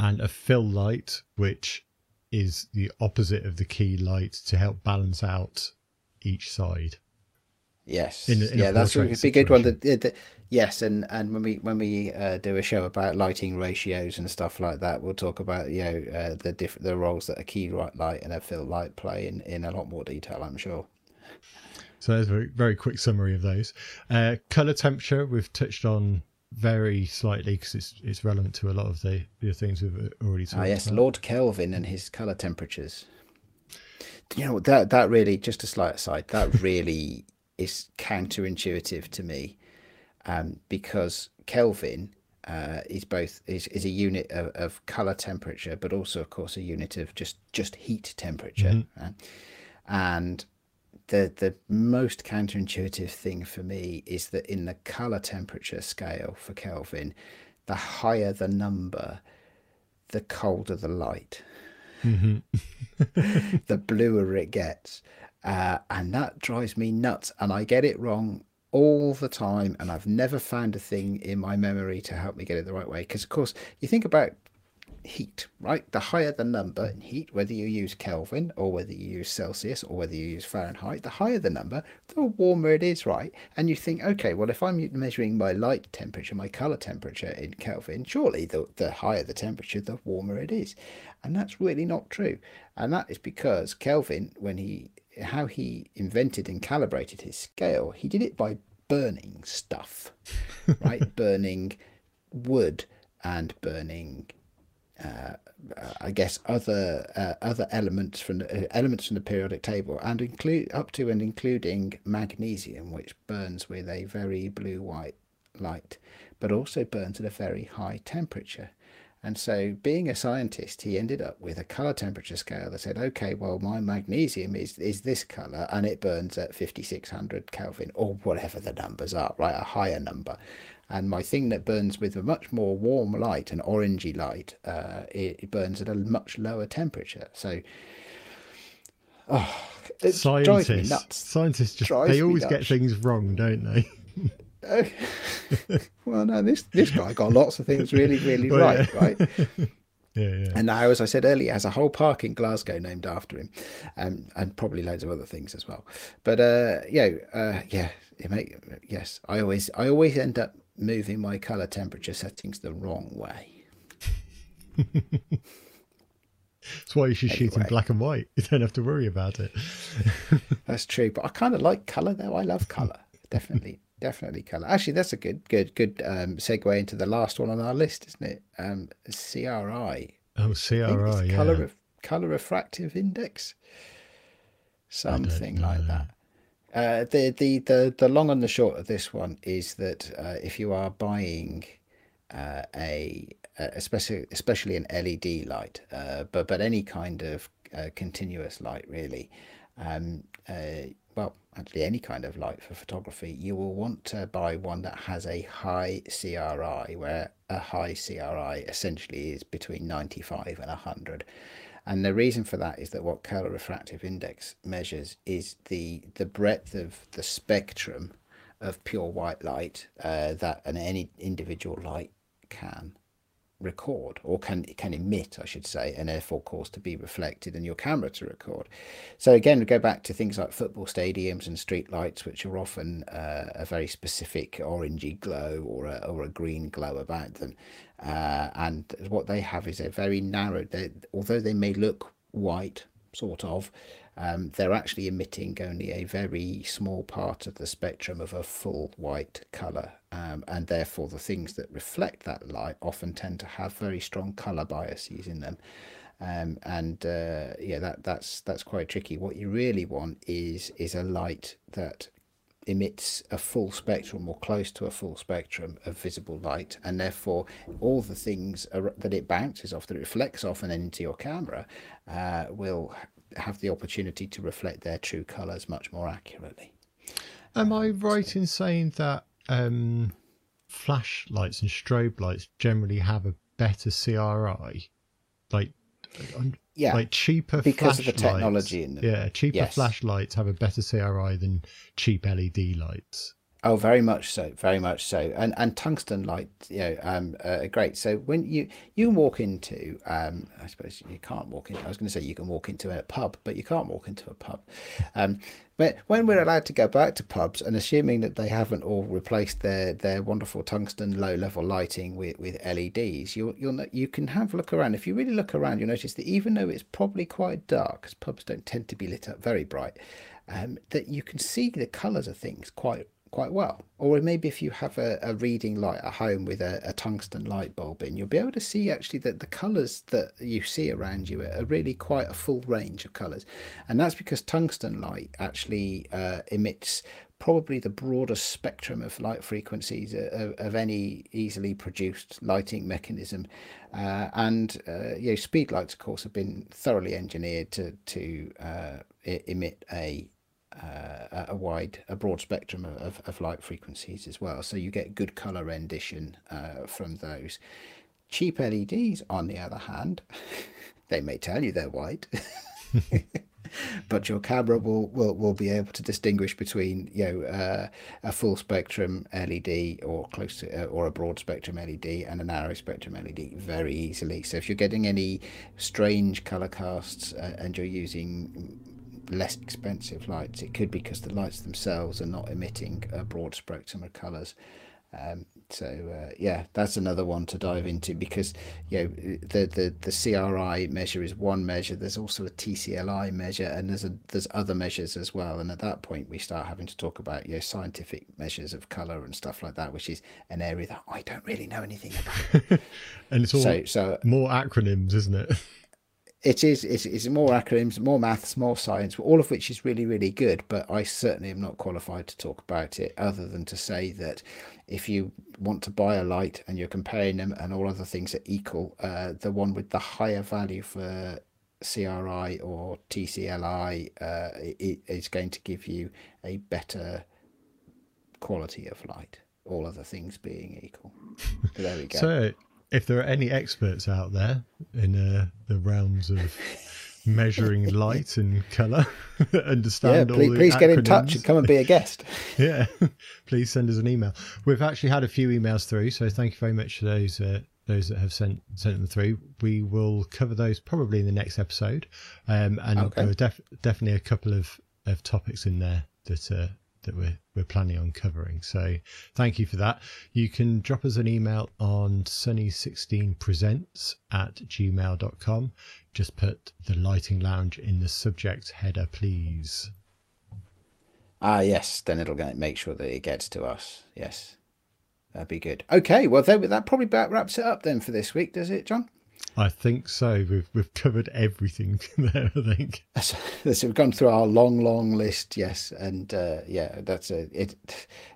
And a fill light, which is the opposite of the key light to help balance out each side. Yes, In in yeah, that's a big good one. situation. The, the, the- yes, and and when we when we uh, do a show about lighting ratios and stuff like that, we'll talk about you know uh, the different the roles that a key light light and a fill light play in in a lot more detail. I'm sure. So there's a very, very quick summary of those. Uh, color temperature we've touched on very slightly because it's it's relevant to a lot of the, the things we've already talked Ah, yes, about. Lord Kelvin and his color temperatures. You know that that really just a slight aside. That really is counterintuitive to me, um, because Kelvin uh, is both is, is a unit of, of color temperature, but also, of course, a unit of just just heat temperature. right? And the the most counterintuitive thing for me is that in the color temperature scale for Kelvin, the higher the number, the colder the light, the bluer it gets. Uh, and that drives me nuts. And I get it wrong all the time. And I've never found a thing in my memory to help me get it the right way. Because, of course, you think about heat, right? The higher the number in heat, whether you use Kelvin or whether you use Celsius or whether you use Fahrenheit, the higher the number, the warmer it is, right? And you think, okay, well, if I'm measuring my light temperature, my color temperature in Kelvin, surely the, the higher the temperature, the warmer it is. And that's really not true. And that is because Kelvin, when he how he invented and calibrated his scale, he did it by burning stuff, right? burning wood and burning uh, I guess other uh, other elements from the, uh, elements from the periodic table, and include up to and including magnesium, which burns with a very blue white light, but also burns at a very high temperature. And so, being a scientist, he ended up with a color temperature scale that said, okay, well, my magnesium is, is this color and it burns at 5600 Kelvin or whatever the numbers are, right? A higher number. And my thing that burns with a much more warm light, an orangey light, uh, it, it burns at a much lower temperature. So, oh, it drives me Scientists, nuts. scientists just Drives they always get things wrong, don't they? well, no, this this guy got lots of things really, really Well, right, yeah. right? Yeah, yeah. And now, as I said earlier, has a whole park in Glasgow named after him, um, and probably loads of other things as well. But uh, yeah, uh, yeah, it make, yes, I always I always end up moving my color temperature settings the wrong way. That's why you should shoot in black and white. You don't have to worry about it. That's true, but I kind of like color though. I love color, definitely, definitely color. Actually, that's a good, good, good um, segue into the last one on our list, isn't it? Um, CRI. Oh, CRI, yeah. color color refractive index something like that uh, the, the the the long and the short of this one is that uh, if you are buying uh, a especially especially an LED light uh, but but any kind of uh, continuous light really um, well actually any kind of light for photography you will want to buy one that has a high CRI where a high CRI essentially is between 95 and 100 and the reason for that is that what color refractive index measures is the the breadth of the spectrum of pure white light uh, that an any individual light can record or can can emit I should say and therefore cause to be reflected in your camera to record. So again we go back to things like football stadiums and street lights which are often uh, a very specific orangey glow or a, or a green glow about them. Uh, and what they have is a very narrow. They, although they may look white sort of um, they're actually emitting only a very small part of the spectrum of a full white color um, and therefore the things that reflect that light often tend to have very strong color biases in them. Um, and uh, yeah that that's that's quite tricky. What you really want is is a light that emits a full spectrum or close to a full spectrum of visible light and therefore all the things that it bounces off that it reflects off and then into your camera uh, will have the opportunity to reflect their true colors much more accurately Am I right in saying that um, flashlights and strobe lights generally have a better CRI? Like yeah, like cheaper because of the technology in them. Yeah, cheaper yes. flashlights have a better CRI than cheap LED lights. Oh, very much so, very much so, and and tungsten light, you know, um, uh, great. So when you you walk into, um, I suppose you can't walk in. I was going to say you can walk into a pub, but you can't walk into a pub. Um, but when we're allowed to go back to pubs, and assuming that they haven't all replaced their their wonderful tungsten low level lighting with with LEDs, you'll you'll you can have a look around. If you really look around, you'll notice that even though it's probably quite dark, because pubs don't tend to be lit up very bright, um, that you can see the colours of things quite quite well. Or maybe if you have a, a reading light at home with a, a, tungsten light bulb in, you'll be able to see actually that the colours that you see around you are really quite a full range of colours. And that's because tungsten light actually uh, emits probably the broadest spectrum of light frequencies of, of any easily produced lighting mechanism. Uh, and uh, you know, speed lights, of course, have been thoroughly engineered to, to uh, emit a uh, a wide, a broad spectrum of, of light frequencies as well. So you get good color rendition uh, from those. Cheap LEDs, on the other hand, they may tell you they're white. but your camera will, will will be able to distinguish between you know uh, a full spectrum LED or close to uh, or a broad spectrum LED and a narrow spectrum LED very easily. So if you're getting any strange color casts uh, and you're using less expensive lights. It could be because the lights themselves are not emitting a broad spectrum of colours. Um, so uh, yeah, that's another one to dive into because you know the, the the CRI measure is one measure. There's also a TCLI measure, and there's a there's other measures as well. And at that point, we start having to talk about you know scientific measures of color and stuff like that, which is an area that I don't really know anything about. and it's all so, so more acronyms, isn't it? it is it's, it's more acronyms more maths more science all of which is really really good but i certainly am not qualified to talk about it other than to say that if you want to buy a light and you're comparing them and all other things are equal uh, the one with the higher value for cri or tcli uh, it is going to give you a better quality of light all other things being equal. There we go. So if there are any experts out there in uh, the realms of measuring light and color understand yeah, please, please get in touch and come and be a guest. Yeah please send us an email. We've actually had a few emails through so thank you very much to those uh, those that have sent sent them through. We will cover those probably in the next episode um, and okay. there are def- definitely a couple of of topics in there that uh, that we're we're planning on covering. So thank you for that. You can drop us an email on sunny16presents at gmail.com. Just put the lighting lounge in the subject header, please. Ah, yes. Then it'll make sure that it gets to us. Yes. That'd be good. Okay. Well, that probably about wraps it up then for this week, does it, John? I think so. We've we've covered everything there. I think. So, we've gone through our long, long list. Yes, and uh, yeah, that's a, it.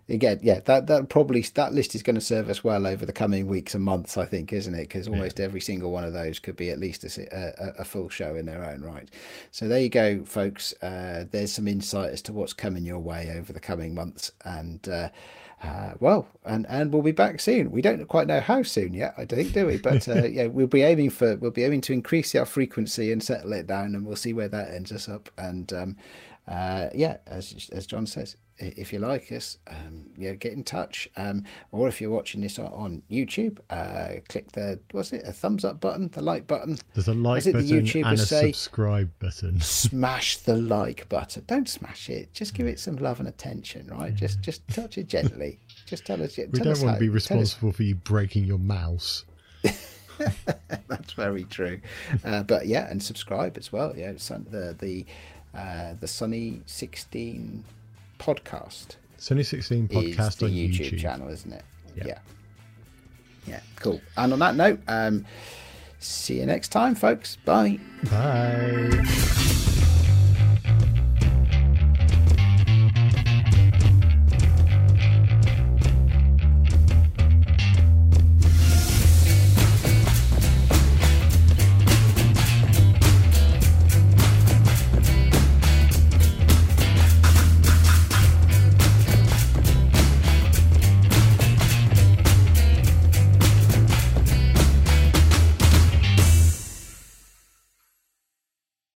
Again, yeah, that that probably that list is going to serve us well over the coming weeks and months. I think, isn't it? Because almost yeah. every single one of those could be at least a, a, a, full show in their own right. So there you go, folks. Uh, there's some insight as to what's coming your way over the coming months, and. Uh, uh, well, and and we'll be back soon. We don't quite know how soon yet, I think, do we? But uh, yeah, we'll be aiming for we'll be aiming to increase our frequency and settle it down, and we'll see where that ends us up. And um, uh, yeah, as as John says, if you like us, um, yeah, get in touch. Um, or if you're watching this on YouTube, uh, click the what's it, a thumbs up button, the like button. There's a like button the and a say, subscribe button. smash the like button. Don't smash it. Just give it some love and attention, right? Yeah. Just just touch it gently. just tell us. We tell don't us want how. to be responsible for you breaking your mouse. That's very true. Uh, but yeah, and subscribe as well. Yeah, the the uh, the Sunny sixteen podcast. Sunny 16 podcast is the on YouTube, YouTube, channel, isn't it? Yep. Yeah. Yeah, cool. And on that note, um, see you next time, folks. Bye. Bye.